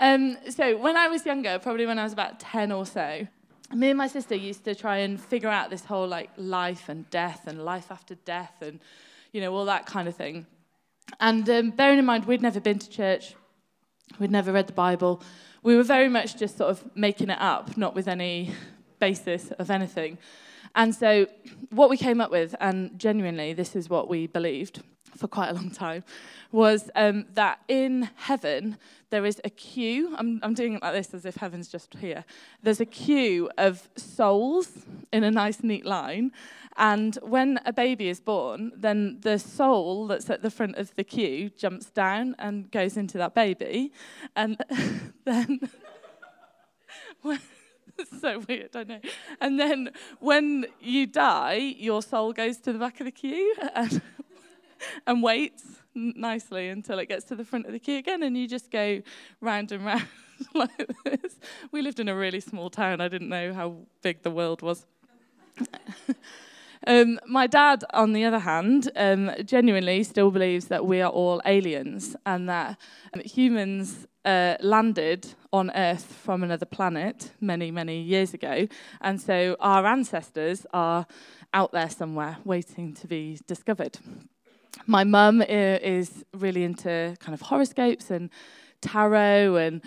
Um, so when I was younger, probably when I was about 10 or so, me and my sister used to try and figure out this whole like life and death and life after death and, you know, all that kind of thing. And um, bearing in mind, we'd never been to church, we'd never read the Bible. We were very much just sort of making it up, not with any basis of anything. And so, what we came up with, and genuinely, this is what we believed for quite a long time, was um, that in heaven there is a queue. I'm, I'm doing it like this as if heaven's just here. There's a queue of souls in a nice, neat line. And when a baby is born, then the soul that's at the front of the queue jumps down and goes into that baby. And then. so weird, I know. And then when you die, your soul goes to the back of the queue and, and waits nicely until it gets to the front of the queue again, and you just go round and round like this. We lived in a really small town. I didn't know how big the world was. Um, my dad, on the other hand, um, genuinely still believes that we are all aliens and that um, humans uh, landed on Earth from another planet many, many years ago. And so our ancestors are out there somewhere waiting to be discovered. My mum is really into kind of horoscopes and tarot and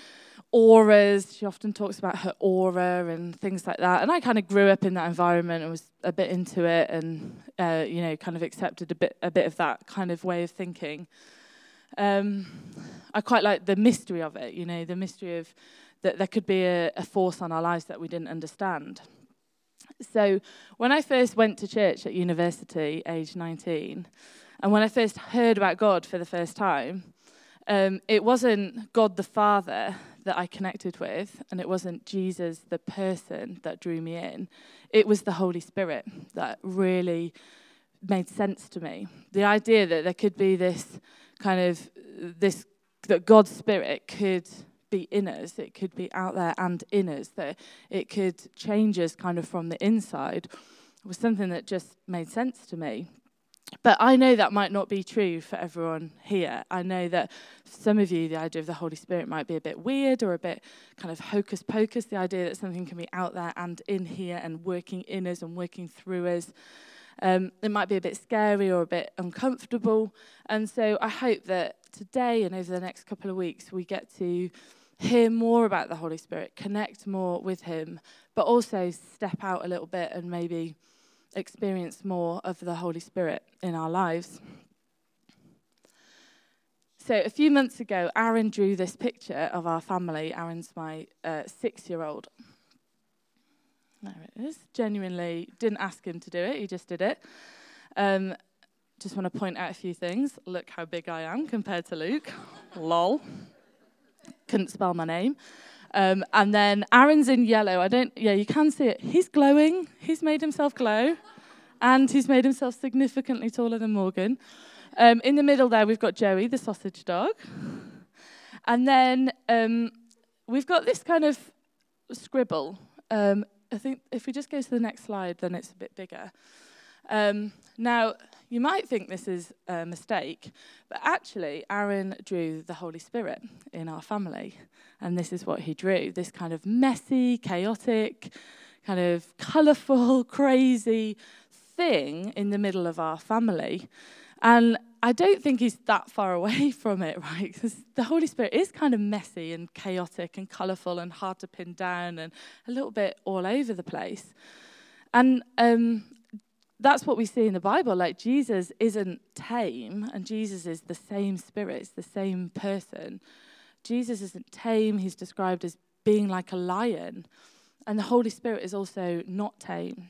auras. She often talks about her aura and things like that. And I kind of grew up in that environment and was a bit into it, and uh, you know, kind of accepted a bit a bit of that kind of way of thinking. Um, I quite like the mystery of it. You know, the mystery of that there could be a, a force on our lives that we didn't understand. So when I first went to church at university, age 19, and when I first heard about God for the first time, um, it wasn't God the Father that I connected with, and it wasn't Jesus the person that drew me in. It was the Holy Spirit that really made sense to me. The idea that there could be this kind of this that God's Spirit could be in us, it could be out there and in us, that it could change us kind of from the inside was something that just made sense to me. But I know that might not be true for everyone here. I know that for some of you, the idea of the Holy Spirit might be a bit weird or a bit kind of hocus pocus, the idea that something can be out there and in here and working in us and working through us. Um, it might be a bit scary or a bit uncomfortable. And so I hope that today and over the next couple of weeks, we get to hear more about the Holy Spirit, connect more with Him, but also step out a little bit and maybe experience more of the Holy Spirit in our lives. So, a few months ago, Aaron drew this picture of our family. Aaron's my uh, six year old. There it is. Genuinely didn't ask him to do it, he just did it. Um, just want to point out a few things. Look how big I am compared to Luke. Lol. Couldn't spell my name. Um, and then Aaron's in yellow. I don't, yeah, you can see it. He's glowing. He's made himself glow. And he's made himself significantly taller than Morgan. Um, in the middle there, we've got Joey, the sausage dog. And then um, we've got this kind of scribble. Um, I think if we just go to the next slide, then it's a bit bigger. Um, now, you might think this is a mistake, but actually, Aaron drew the Holy Spirit in our family. And this is what he drew this kind of messy, chaotic, kind of colourful, crazy thing in the middle of our family. And I don't think he's that far away from it, right? Because the Holy Spirit is kind of messy and chaotic and colourful and hard to pin down and a little bit all over the place. And um, that's what we see in the Bible. Like Jesus isn't tame, and Jesus is the same spirit, it's the same person. Jesus isn't tame, he's described as being like a lion. And the Holy Spirit is also not tame.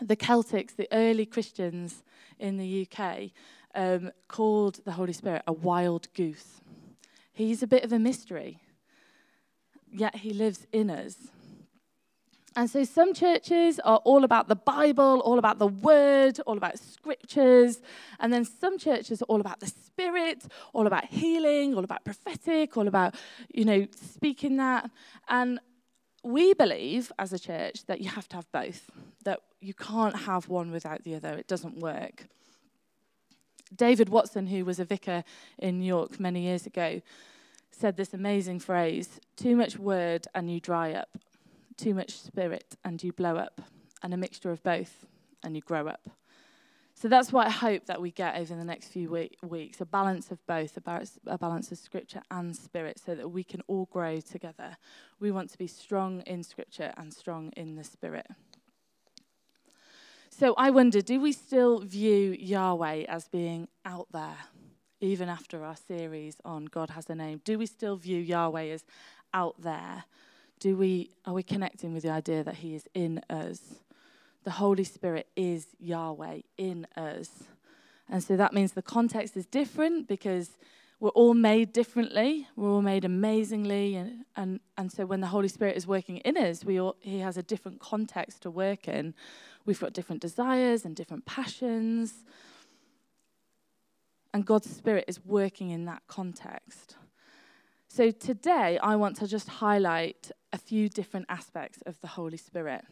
The Celtics, the early Christians in the UK, um, called the Holy Spirit a wild goose. He's a bit of a mystery, yet he lives in us. And so some churches are all about the Bible, all about the word, all about scriptures. And then some churches are all about the spirit, all about healing, all about prophetic, all about, you know, speaking that. And we believe as a church that you have to have both, that you can't have one without the other. It doesn't work. David Watson, who was a vicar in New York many years ago, said this amazing phrase too much word and you dry up, too much spirit and you blow up, and a mixture of both and you grow up. So that's what I hope that we get over the next few week, weeks a balance of both, a balance of scripture and spirit, so that we can all grow together. We want to be strong in scripture and strong in the spirit. So I wonder do we still view Yahweh as being out there, even after our series on God has a name? Do we still view Yahweh as out there? Do we, are we connecting with the idea that He is in us? the Holy Spirit is Yahweh in us. And so that means the context is different because we're all made differently. We're all made amazingly. And, and, and so when the Holy Spirit is working in us, we all, He has a different context to work in. We've got different desires and different passions. And God's Spirit is working in that context. So today, I want to just highlight a few different aspects of the Holy Spirit.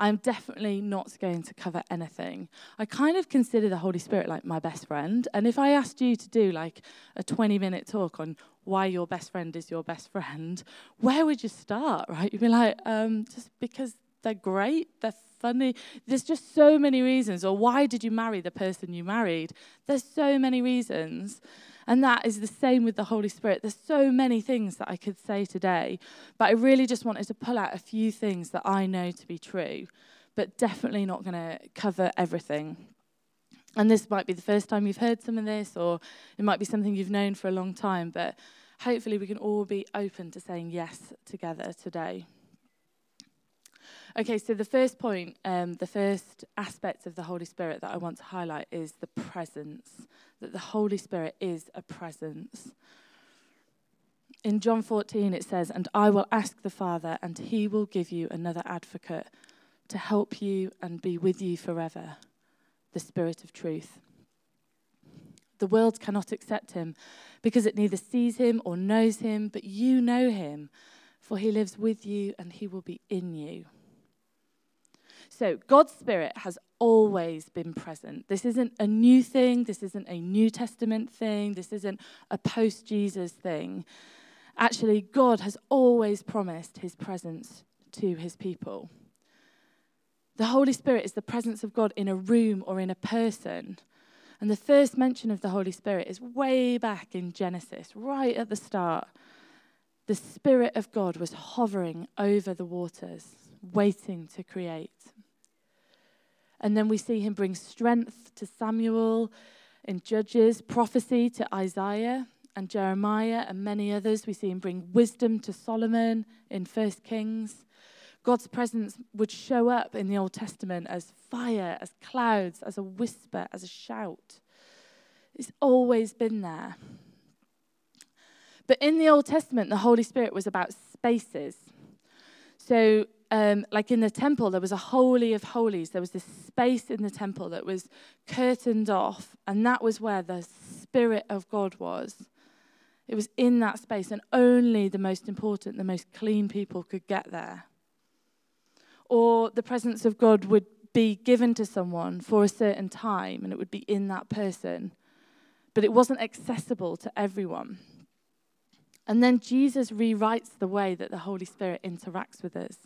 I'm definitely not going to cover anything. I kind of consider the Holy Spirit like my best friend. And if I asked you to do like a 20 minute talk on why your best friend is your best friend, where would you start, right? You'd be like, um, just because they're great, they're funny. There's just so many reasons. Or why did you marry the person you married? There's so many reasons. And that is the same with the Holy Spirit. There's so many things that I could say today, but I really just wanted to pull out a few things that I know to be true, but definitely not going to cover everything. And this might be the first time you've heard some of this, or it might be something you've known for a long time, but hopefully we can all be open to saying yes together today. Okay, so the first point, um, the first aspect of the Holy Spirit that I want to highlight is the presence, that the Holy Spirit is a presence. In John 14, it says, And I will ask the Father, and he will give you another advocate to help you and be with you forever, the Spirit of truth. The world cannot accept him because it neither sees him or knows him, but you know him, for he lives with you and he will be in you. So, God's Spirit has always been present. This isn't a new thing. This isn't a New Testament thing. This isn't a post Jesus thing. Actually, God has always promised his presence to his people. The Holy Spirit is the presence of God in a room or in a person. And the first mention of the Holy Spirit is way back in Genesis, right at the start. The Spirit of God was hovering over the waters, waiting to create. And then we see him bring strength to Samuel in Judges, prophecy to Isaiah and Jeremiah and many others. We see him bring wisdom to Solomon in First Kings. God's presence would show up in the Old Testament as fire, as clouds, as a whisper, as a shout. It's always been there. But in the Old Testament, the Holy Spirit was about spaces. So um, like in the temple, there was a holy of holies. There was this space in the temple that was curtained off, and that was where the Spirit of God was. It was in that space, and only the most important, the most clean people could get there. Or the presence of God would be given to someone for a certain time, and it would be in that person. But it wasn't accessible to everyone. And then Jesus rewrites the way that the Holy Spirit interacts with us.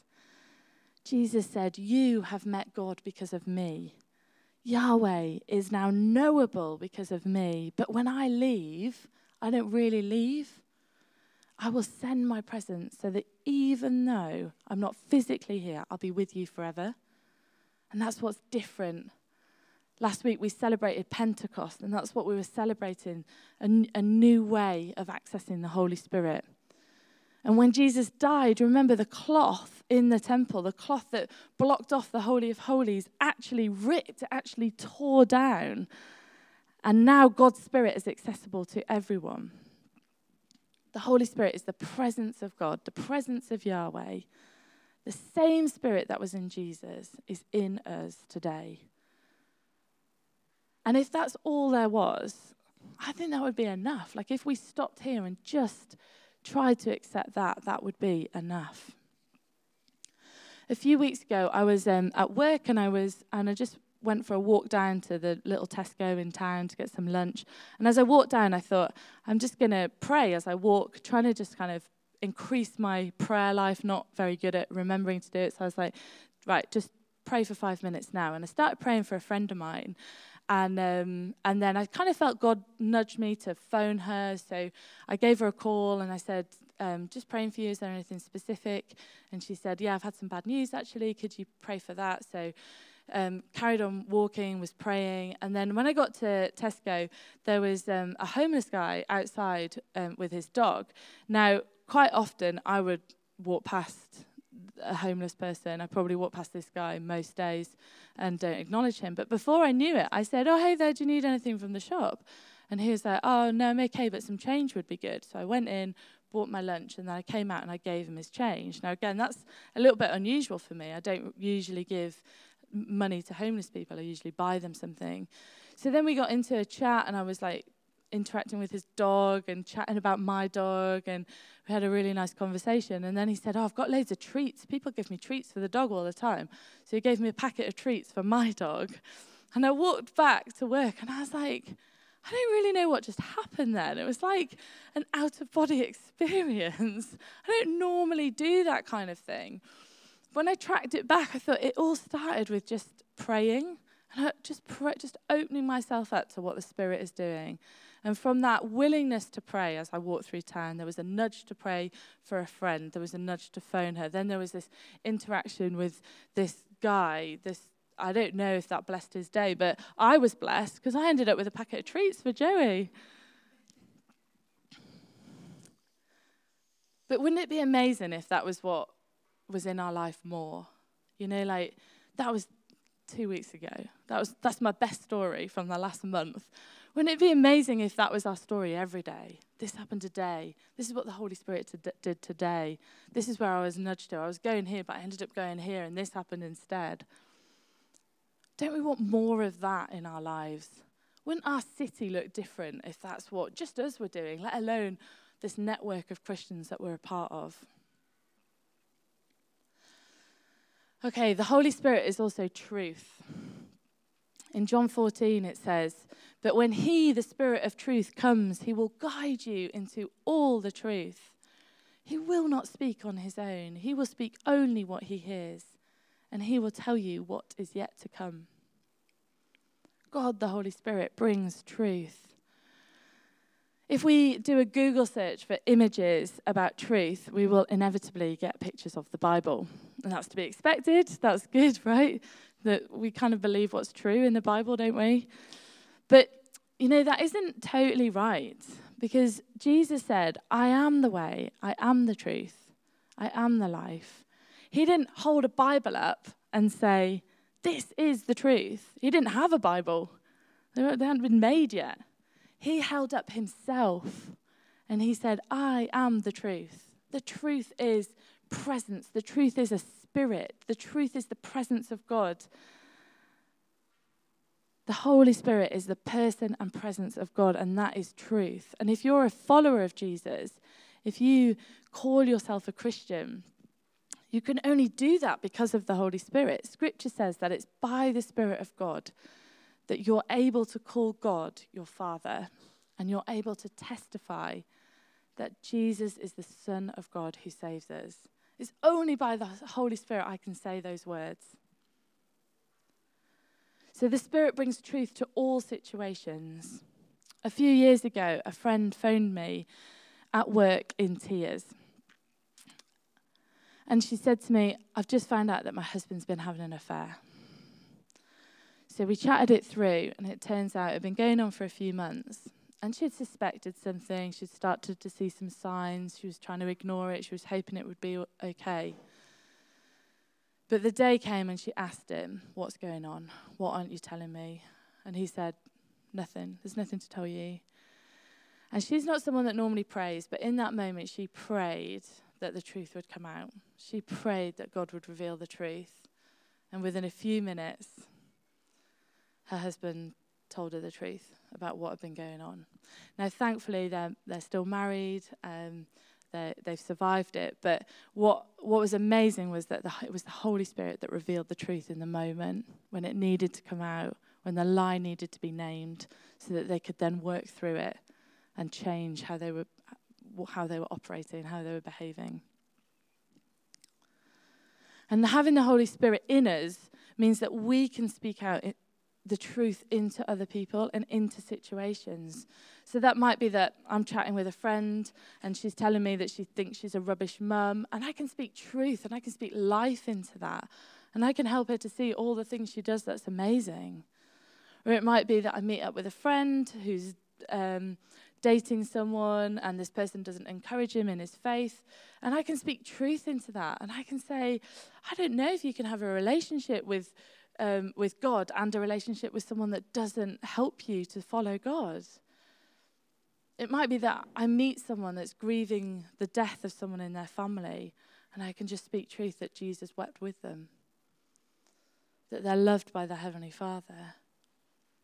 Jesus said, You have met God because of me. Yahweh is now knowable because of me. But when I leave, I don't really leave. I will send my presence so that even though I'm not physically here, I'll be with you forever. And that's what's different. Last week we celebrated Pentecost, and that's what we were celebrating a, new way of accessing the Holy Spirit. And when Jesus died, remember the cloth in the temple, the cloth that blocked off the Holy of Holies, actually ripped, actually tore down. And now God's Spirit is accessible to everyone. The Holy Spirit is the presence of God, the presence of Yahweh. The same Spirit that was in Jesus is in us today. And if that's all there was, I think that would be enough. Like if we stopped here and just tried to accept that, that would be enough. A few weeks ago, I was um, at work and I was, and I just went for a walk down to the little Tesco in town to get some lunch. And as I walked down, I thought, I'm just going to pray as I walk, trying to just kind of increase my prayer life, not very good at remembering to do it. So I was like, right, just pray for five minutes now. And I started praying for a friend of mine. And, um, and then I kind of felt God nudge me to phone her. So I gave her a call and I said, um, just praying for you. Is there anything specific? And she said, yeah, I've had some bad news actually. Could you pray for that? So um, carried on walking, was praying. And then when I got to Tesco, there was um, a homeless guy outside um, with his dog. Now, quite often I would walk past a homeless person. I probably walk past this guy most days and don't acknowledge him. But before I knew it, I said, Oh, hey there, do you need anything from the shop? And he was like, Oh, no, I'm okay, but some change would be good. So I went in, bought my lunch, and then I came out and I gave him his change. Now, again, that's a little bit unusual for me. I don't usually give money to homeless people, I usually buy them something. So then we got into a chat, and I was like, interacting with his dog and chatting about my dog and we had a really nice conversation. And then he said oh i've got loads of treats. People give me treats for the dog all the time. So he gave me a packet of treats for my dog. And i walked back to work and i was like i don't really know what just happened then. It was like an out of body experience. I don't normally do that kind of thing. When i tracked it back i thought it all started with just praying and uh, just pray, just opening myself up to what the spirit is doing and from that willingness to pray as I walked through town, there was a nudge to pray for a friend, there was a nudge to phone her. Then there was this interaction with this guy, this I don't know if that blessed his day, but I was blessed because I ended up with a packet of treats for Joey. But wouldn't it be amazing if that was what was in our life more? You know, like that was two weeks ago. That was that's my best story from the last month. Wouldn't it be amazing if that was our story every day? This happened today. This is what the Holy Spirit did today. This is where I was nudged to. I was going here, but I ended up going here, and this happened instead. Don't we want more of that in our lives? Wouldn't our city look different if that's what just us were doing, let alone this network of Christians that we're a part of? Okay, the Holy Spirit is also truth. In John 14, it says, But when He, the Spirit of truth, comes, He will guide you into all the truth. He will not speak on His own, He will speak only what He hears, and He will tell you what is yet to come. God, the Holy Spirit, brings truth. If we do a Google search for images about truth, we will inevitably get pictures of the Bible. And that's to be expected. That's good, right? that we kind of believe what's true in the Bible, don't we? But, you know, that isn't totally right because Jesus said, I am the way, I am the truth, I am the life. He didn't hold a Bible up and say, This is the truth. He didn't have a Bible, they hadn't been made yet. He held up himself and he said, I am the truth. The truth is presence, the truth is a Spirit. The truth is the presence of God. The Holy Spirit is the person and presence of God, and that is truth. And if you're a follower of Jesus, if you call yourself a Christian, you can only do that because of the Holy Spirit. Scripture says that it's by the Spirit of God that you're able to call God your Father, and you're able to testify that Jesus is the Son of God who saves us. It's only by the Holy Spirit I can say those words. So the Spirit brings truth to all situations. A few years ago, a friend phoned me at work in tears. And she said to me, I've just found out that my husband's been having an affair. So we chatted it through, and it turns out it had been going on for a few months. And she had suspected something. She'd started to see some signs. She was trying to ignore it. She was hoping it would be okay. But the day came and she asked him, What's going on? What aren't you telling me? And he said, Nothing. There's nothing to tell you. And she's not someone that normally prays, but in that moment she prayed that the truth would come out. She prayed that God would reveal the truth. And within a few minutes, her husband told her the truth about what had been going on. Now, thankfully, they're, they're still married. Um, they, they've survived it. But what, what was amazing was that the, it was the Holy Spirit that revealed the truth in the moment when it needed to come out, when the lie needed to be named, so that they could then work through it and change how they were, how they were operating, how they were behaving. And having the Holy Spirit in us means that we can speak out the truth into other people and into situations. So that might be that I'm chatting with a friend and she's telling me that she thinks she's a rubbish mum, and I can speak truth and I can speak life into that. And I can help her to see all the things she does that's amazing. Or it might be that I meet up with a friend who's um, dating someone and this person doesn't encourage him in his faith. And I can speak truth into that. And I can say, I don't know if you can have a relationship with um, with God and a relationship with someone that doesn't help you to follow God. It might be that I meet someone that's grieving the death of someone in their family, and I can just speak truth that Jesus wept with them, that they're loved by their Heavenly Father.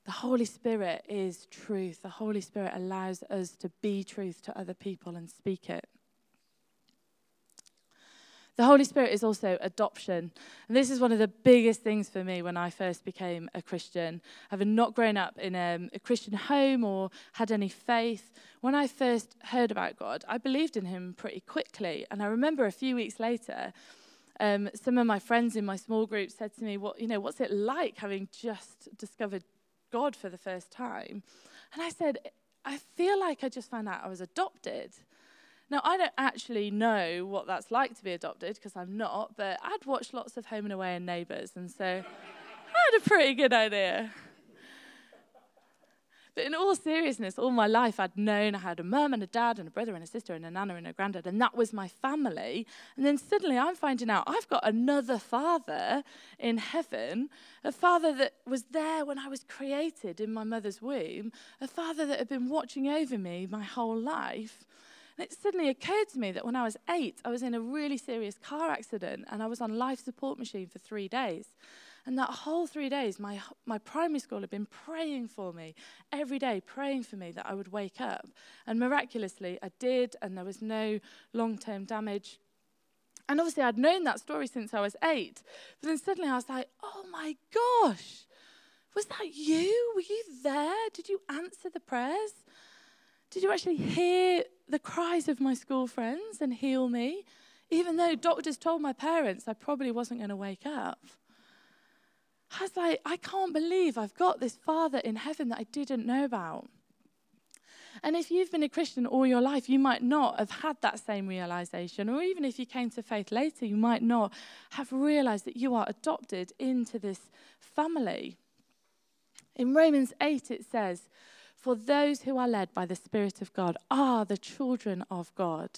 The Holy Spirit is truth. The Holy Spirit allows us to be truth to other people and speak it. The Holy Spirit is also adoption. And this is one of the biggest things for me when I first became a Christian. Having not grown up in a, um, a Christian home or had any faith, when I first heard about God, I believed in Him pretty quickly. And I remember a few weeks later, um, some of my friends in my small group said to me, "What you know? What's it like having just discovered God for the first time?" And I said, "I feel like I just found out I was adopted." Now, I don't actually know what that's like to be adopted because I'm not, but I'd watched lots of Home and Away and Neighbours, and so I had a pretty good idea. But in all seriousness, all my life I'd known I had a mum and a dad and a brother and a sister and a nana and a granddad, and that was my family. And then suddenly I'm finding out I've got another father in heaven, a father that was there when I was created in my mother's womb, a father that had been watching over me my whole life. And it suddenly occurred to me that when I was eight, I was in a really serious car accident and I was on life support machine for three days. And that whole three days, my, my primary school had been praying for me every day, praying for me that I would wake up. And miraculously, I did, and there was no long term damage. And obviously, I'd known that story since I was eight. But then suddenly I was like, oh my gosh, was that you? Were you there? Did you answer the prayers? Did you actually hear the cries of my school friends and heal me? Even though doctors told my parents I probably wasn't going to wake up. I was like, I can't believe I've got this Father in heaven that I didn't know about. And if you've been a Christian all your life, you might not have had that same realization. Or even if you came to faith later, you might not have realized that you are adopted into this family. In Romans 8, it says, for those who are led by the Spirit of God are the children of God.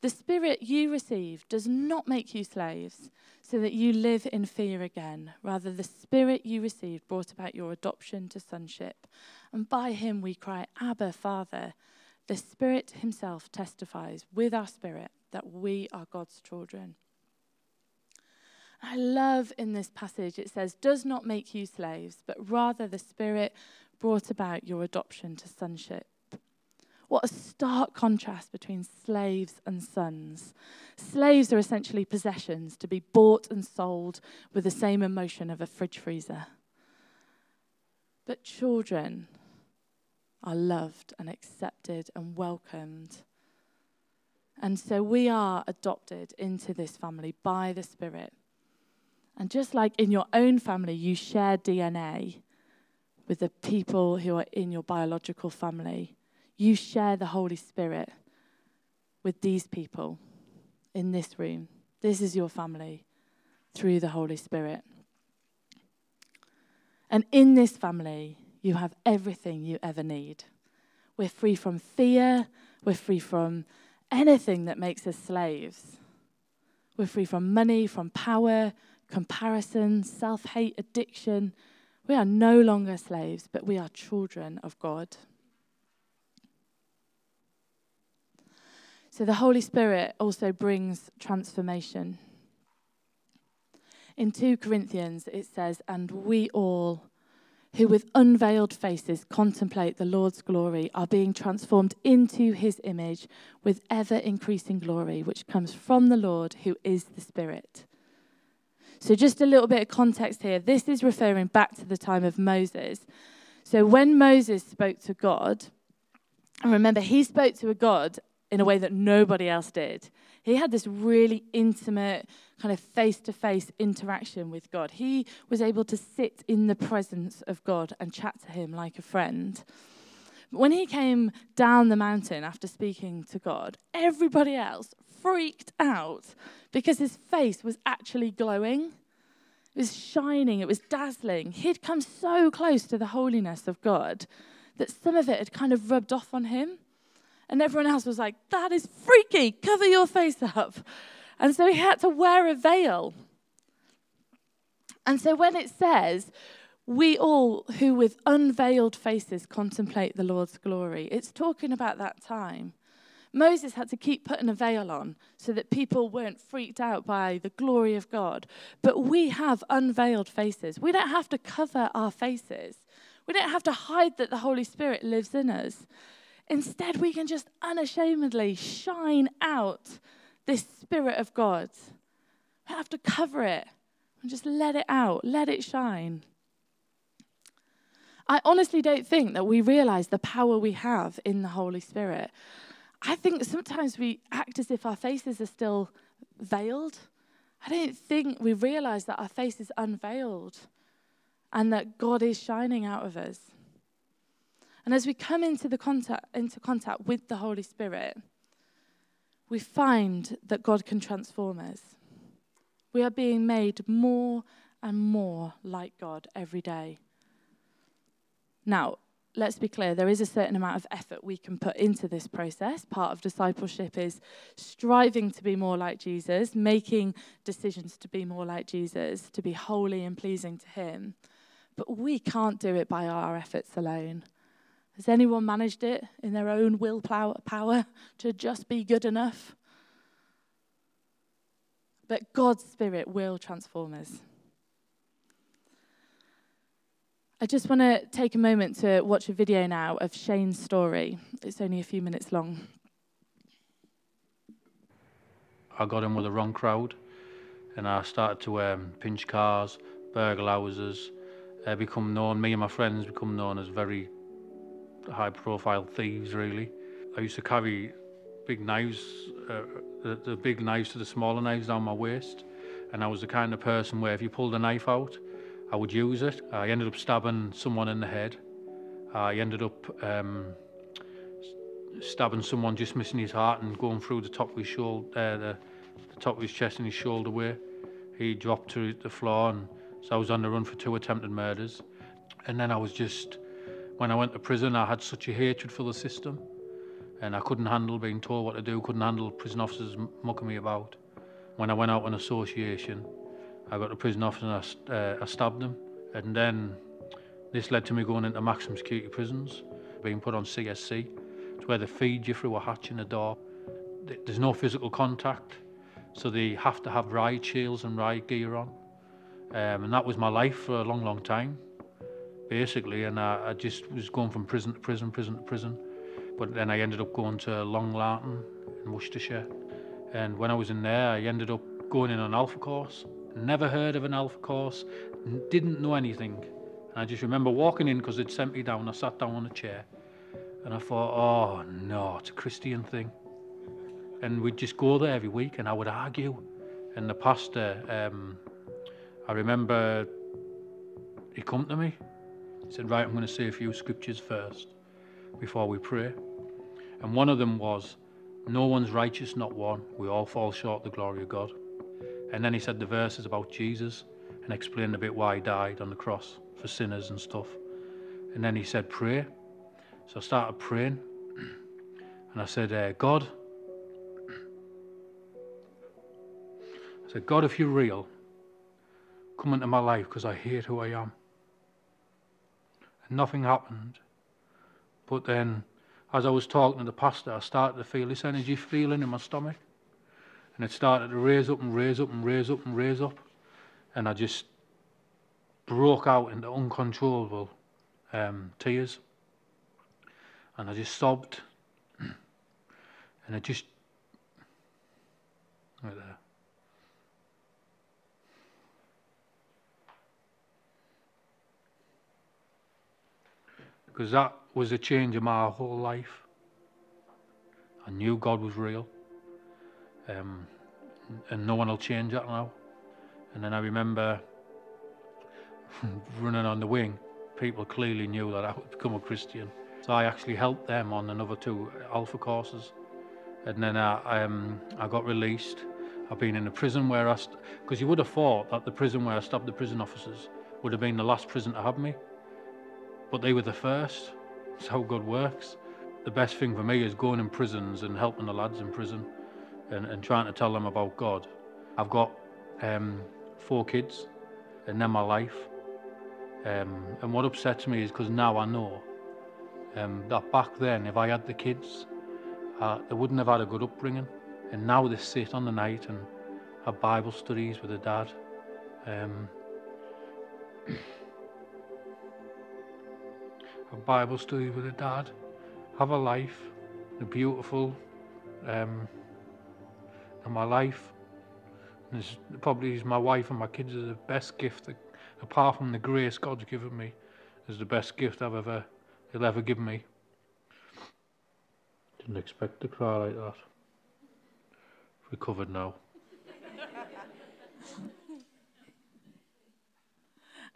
The Spirit you receive does not make you slaves, so that you live in fear again. Rather, the Spirit you received brought about your adoption to sonship. And by him we cry, Abba, Father. The Spirit himself testifies with our spirit that we are God's children. I love in this passage, it says, does not make you slaves, but rather the Spirit brought about your adoption to sonship. What a stark contrast between slaves and sons. Slaves are essentially possessions to be bought and sold with the same emotion of a fridge freezer. But children are loved and accepted and welcomed. And so we are adopted into this family by the Spirit. And just like in your own family, you share DNA, with the people who are in your biological family. You share the Holy Spirit with these people in this room. This is your family through the Holy Spirit. And in this family, you have everything you ever need. We're free from fear, we're free from anything that makes us slaves. We're free from money, from power, comparison, self hate, addiction, we are no longer slaves, but we are children of God. So the Holy Spirit also brings transformation. In 2 Corinthians, it says, And we all who with unveiled faces contemplate the Lord's glory are being transformed into his image with ever increasing glory, which comes from the Lord who is the Spirit. So, just a little bit of context here. This is referring back to the time of Moses. So, when Moses spoke to God, and remember, he spoke to a God in a way that nobody else did. He had this really intimate, kind of face to face interaction with God. He was able to sit in the presence of God and chat to him like a friend. When he came down the mountain after speaking to God, everybody else freaked out because his face was actually glowing. It was shining, it was dazzling. He'd come so close to the holiness of God that some of it had kind of rubbed off on him. And everyone else was like, That is freaky, cover your face up. And so he had to wear a veil. And so when it says, we all who with unveiled faces contemplate the Lord's glory, it's talking about that time. Moses had to keep putting a veil on so that people weren't freaked out by the glory of God. But we have unveiled faces. We don't have to cover our faces. We don't have to hide that the Holy Spirit lives in us. Instead, we can just unashamedly shine out this Spirit of God. We don't have to cover it and just let it out, let it shine. I honestly don't think that we realize the power we have in the Holy Spirit. I think sometimes we act as if our faces are still veiled. I don't think we realize that our face is unveiled and that God is shining out of us. And as we come into, the contact, into contact with the Holy Spirit, we find that God can transform us. We are being made more and more like God every day. Now, let's be clear, there is a certain amount of effort we can put into this process. Part of discipleship is striving to be more like Jesus, making decisions to be more like Jesus, to be holy and pleasing to Him. But we can't do it by our efforts alone. Has anyone managed it in their own willpower to just be good enough? But God's Spirit will transform us. I just want to take a moment to watch a video now of Shane's story. It's only a few minutes long. I got in with the wrong crowd and I started to um, pinch cars, burgle houses, uh, become known, me and my friends become known as very high profile thieves, really. I used to carry big knives, uh, the, the big knives to the smaller knives down my waist. And I was the kind of person where if you pulled a knife out, I would use it. I ended up stabbing someone in the head. I ended up um, stabbing someone just missing his heart and going through the top of his shoulder, uh, the, the top of his chest and his shoulder where he dropped to the floor. And so I was on the run for two attempted murders. And then I was just when I went to prison, I had such a hatred for the system, and I couldn't handle being told what to do, couldn't handle prison officers mucking me about. When I went out on association, I got to prison officer and I, uh, I stabbed him, and then this led to me going into maximum security prisons, being put on CSC. It's where they feed you through a hatch in the door. There's no physical contact, so they have to have riot shields and riot gear on. Um, and that was my life for a long, long time basically, and I, I, just was going from prison to prison, prison to prison. But then I ended up going to Long Lartin in Worcestershire. And when I was in there, I ended up going in an Alpha course. Never heard of an Alpha course, didn't know anything. And I just remember walking in because they'd sent me down. I sat down on a chair and I thought, oh no, it's a Christian thing. And we'd just go there every week and I would argue. And the pastor, um, I remember he come to me he said, Right, I'm going to say a few scriptures first before we pray. And one of them was, No one's righteous, not one. We all fall short of the glory of God. And then he said the verses about Jesus and explained a bit why he died on the cross for sinners and stuff. And then he said, Pray. So I started praying. And I said, uh, God, I said, God, if you're real, come into my life because I hate who I am And nothing happened. But then, as I was talking to the pastor, I started to feel this energy feeling in my stomach. And it started to raise up and raise up and raise up and raise up. And I just broke out into uncontrollable um, tears. And I just sobbed. and I just. Right there. Because that was a change in my whole life. I knew God was real. Um, and no one will change that now. And then I remember running on the wing, people clearly knew that I would become a Christian. So I actually helped them on another two Alpha courses. And then I, um, I got released. I've been in a prison where I, because st- you would have thought that the prison where I stabbed the prison officers would have been the last prison to have me. But they were the first. That's how God works. The best thing for me is going in prisons and helping the lads in prison and, and trying to tell them about God. I've got um, four kids and then my life. Um, and what upsets me is because now I know um, that back then, if I had the kids, uh, they wouldn't have had a good upbringing. And now they sit on the night and have Bible studies with their dad. Um, have Bible studies with their dad. Have a life, a beautiful, um, and my life. And probably my wife and my kids are the best gift that apart from the grace God's given me, is the best gift I've ever, He'll ever give me. Didn't expect to cry like that. Recovered now.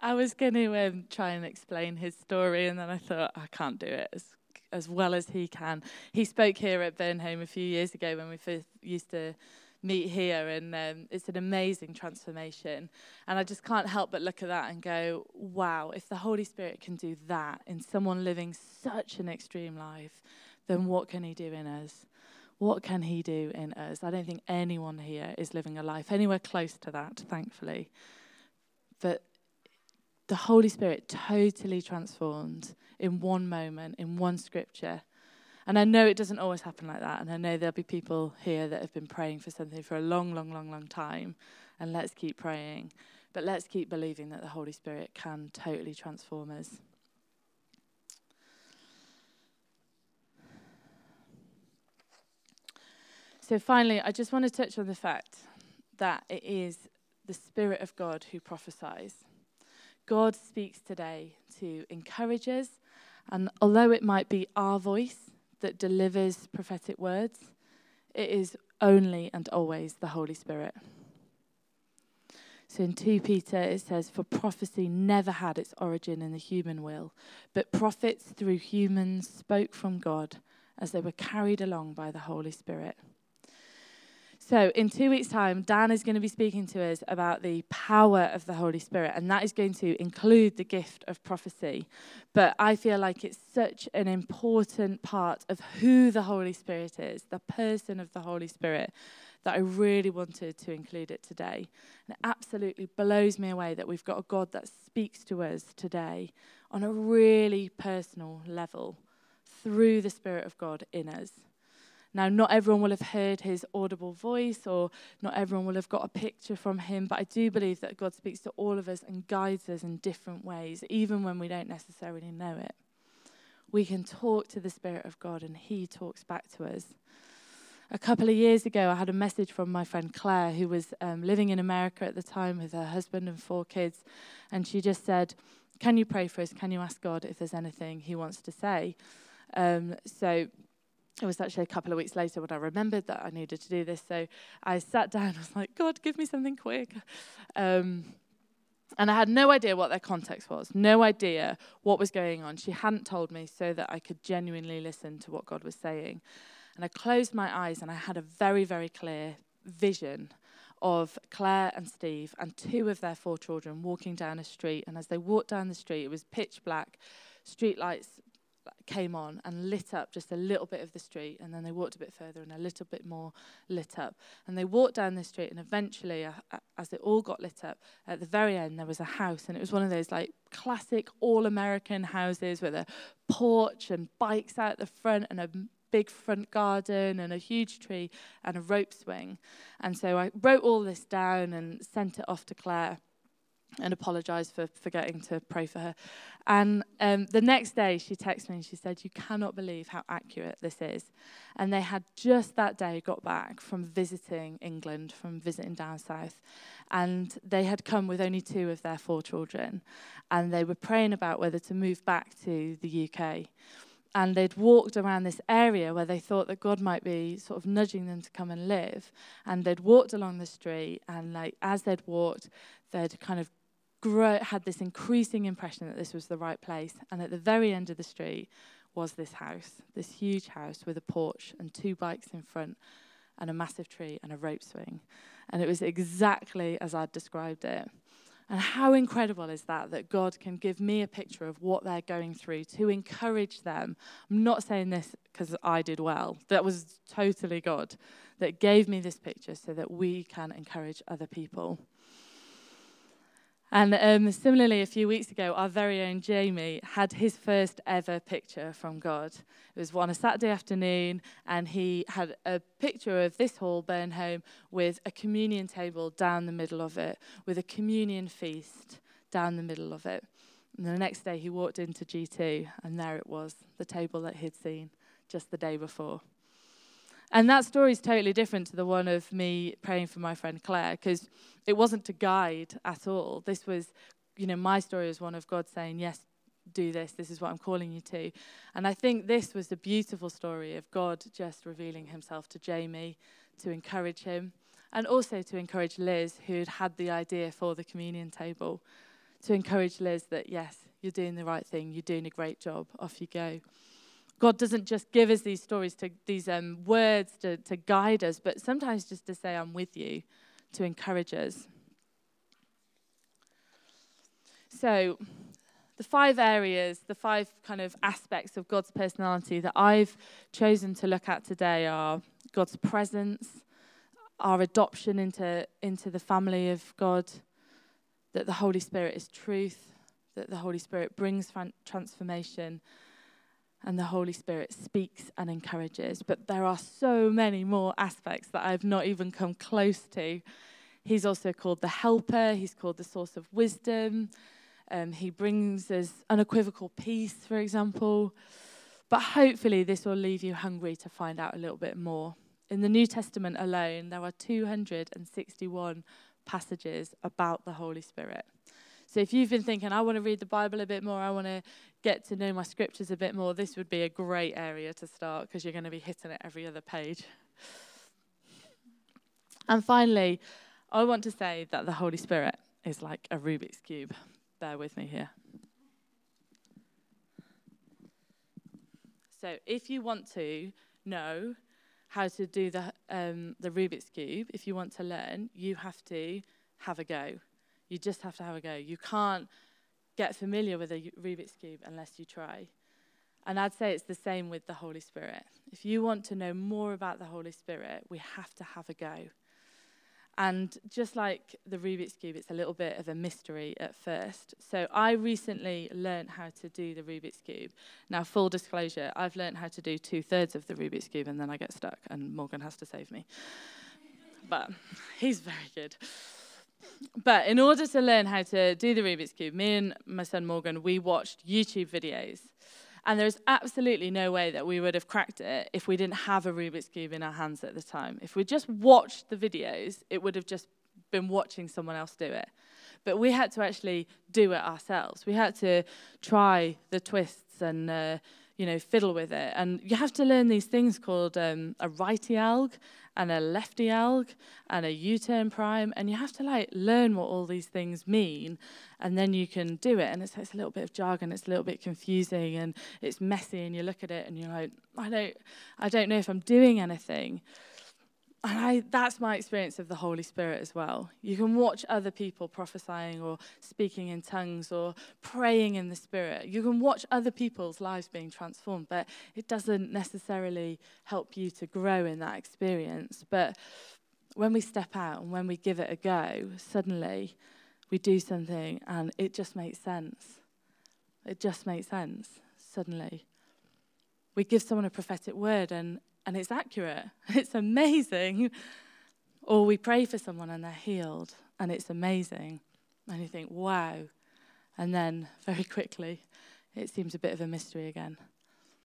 I was going to um, try and explain his story, and then I thought I can't do it as as well as he can. He spoke here at Burnholme a few years ago when we first used to meet here, and um, it's an amazing transformation. And I just can't help but look at that and go, wow, if the Holy Spirit can do that in someone living such an extreme life, then what can He do in us? What can He do in us? I don't think anyone here is living a life anywhere close to that, thankfully. But the Holy Spirit totally transformed in one moment, in one scripture and I know it doesn't always happen like that. And I know there'll be people here that have been praying for something for a long, long, long, long time. And let's keep praying. But let's keep believing that the Holy Spirit can totally transform us. So, finally, I just want to touch on the fact that it is the Spirit of God who prophesies. God speaks today to encourage us, and although it might be our voice, that delivers prophetic words, it is only and always the Holy Spirit. So in 2 Peter it says, For prophecy never had its origin in the human will, but prophets through humans spoke from God as they were carried along by the Holy Spirit. So, in two weeks' time, Dan is going to be speaking to us about the power of the Holy Spirit, and that is going to include the gift of prophecy. But I feel like it's such an important part of who the Holy Spirit is, the person of the Holy Spirit, that I really wanted to include it today. And it absolutely blows me away that we've got a God that speaks to us today on a really personal level through the Spirit of God in us. Now, not everyone will have heard his audible voice or not everyone will have got a picture from him, but I do believe that God speaks to all of us and guides us in different ways, even when we don't necessarily know it. We can talk to the Spirit of God and he talks back to us. A couple of years ago, I had a message from my friend Claire, who was um, living in America at the time with her husband and four kids. And she just said, Can you pray for us? Can you ask God if there's anything he wants to say? Um, so it was actually a couple of weeks later when I remembered that I needed to do this. So I sat down and was like, God, give me something quick. Um, and I had no idea what their context was, no idea what was going on. She hadn't told me so that I could genuinely listen to what God was saying. And I closed my eyes and I had a very, very clear vision of Claire and Steve and two of their four children walking down a street. And as they walked down the street, it was pitch black, street lights came on and lit up just a little bit of the street and then they walked a bit further and a little bit more lit up. And they walked down the street and eventually uh, uh, as it all got lit up at the very end there was a house and it was one of those like classic all american houses with a porch and bikes out the front and a big front garden and a huge tree and a rope swing. And so i wrote all this down and sent it off to claire and apologise for forgetting to pray for her. And um, the next day, she texted me and she said, You cannot believe how accurate this is. And they had just that day got back from visiting England, from visiting down south. And they had come with only two of their four children. And they were praying about whether to move back to the UK. And they'd walked around this area where they thought that God might be sort of nudging them to come and live. And they'd walked along the street, and like as they'd walked, they'd kind of grow, had this increasing impression that this was the right place. And at the very end of the street was this house, this huge house with a porch and two bikes in front and a massive tree and a rope swing. And it was exactly as I'd described it. And how incredible is that that God can give me a picture of what they're going through to encourage them? I'm not saying this because I did well. That was totally God that gave me this picture so that we can encourage other people. And um, similarly, a few weeks ago, our very own Jamie had his first ever picture from God. It was on a Saturday afternoon, and he had a picture of this hall, Burnholme, with a communion table down the middle of it, with a communion feast down the middle of it. And the next day, he walked into G2, and there it was, the table that he'd seen just the day before. And that story is totally different to the one of me praying for my friend Claire, because it wasn't to guide at all. This was, you know, my story was one of God saying, Yes, do this. This is what I'm calling you to. And I think this was a beautiful story of God just revealing himself to Jamie to encourage him and also to encourage Liz, who'd had the idea for the communion table, to encourage Liz that, yes, you're doing the right thing, you're doing a great job, off you go. God doesn't just give us these stories, to, these um, words to, to guide us, but sometimes just to say, I'm with you, to encourage us. So, the five areas, the five kind of aspects of God's personality that I've chosen to look at today are God's presence, our adoption into, into the family of God, that the Holy Spirit is truth, that the Holy Spirit brings transformation, and the Holy Spirit speaks and encourages. But there are so many more aspects that I've not even come close to. He's also called the helper, he's called the source of wisdom. Um, he brings us unequivocal peace, for example. But hopefully, this will leave you hungry to find out a little bit more. In the New Testament alone, there are 261 passages about the Holy Spirit. So if you've been thinking, I want to read the Bible a bit more, I want to get to know my scriptures a bit more, this would be a great area to start because you're going to be hitting it every other page. And finally, I want to say that the Holy Spirit is like a Rubik's Cube. Bear with me here. So, if you want to know how to do the, um, the Rubik's Cube, if you want to learn, you have to have a go. You just have to have a go. You can't get familiar with a Rubik's Cube unless you try. And I'd say it's the same with the Holy Spirit. If you want to know more about the Holy Spirit, we have to have a go. And just like the Rubik's Cube, it's a little bit of a mystery at first. So I recently learned how to do the Rubik's Cube. Now, full disclosure, I've learned how to do two thirds of the Rubik's Cube and then I get stuck, and Morgan has to save me. But he's very good. But in order to learn how to do the Rubik's Cube, me and my son Morgan, we watched YouTube videos. And there's absolutely no way that we would have cracked it if we didn't have a Rubik's Cube in our hands at the time. If we just watched the videos, it would have just been watching someone else do it. But we had to actually do it ourselves. We had to try the twists and uh, you know, fiddle with it. And you have to learn these things called um, a righty alg and a lefty alg and a U-turn prime, and you have to like learn what all these things mean, and then you can do it. And it's, it's a little bit of jargon, it's a little bit confusing, and it's messy. And you look at it and you're like, I don't, I don't know if I'm doing anything. And I, that's my experience of the Holy Spirit as well. You can watch other people prophesying or speaking in tongues or praying in the Spirit. You can watch other people's lives being transformed, but it doesn't necessarily help you to grow in that experience. But when we step out and when we give it a go, suddenly we do something and it just makes sense. It just makes sense, suddenly. We give someone a prophetic word and and it's accurate. It's amazing. Or we pray for someone and they're healed and it's amazing. And you think, wow. And then very quickly, it seems a bit of a mystery again.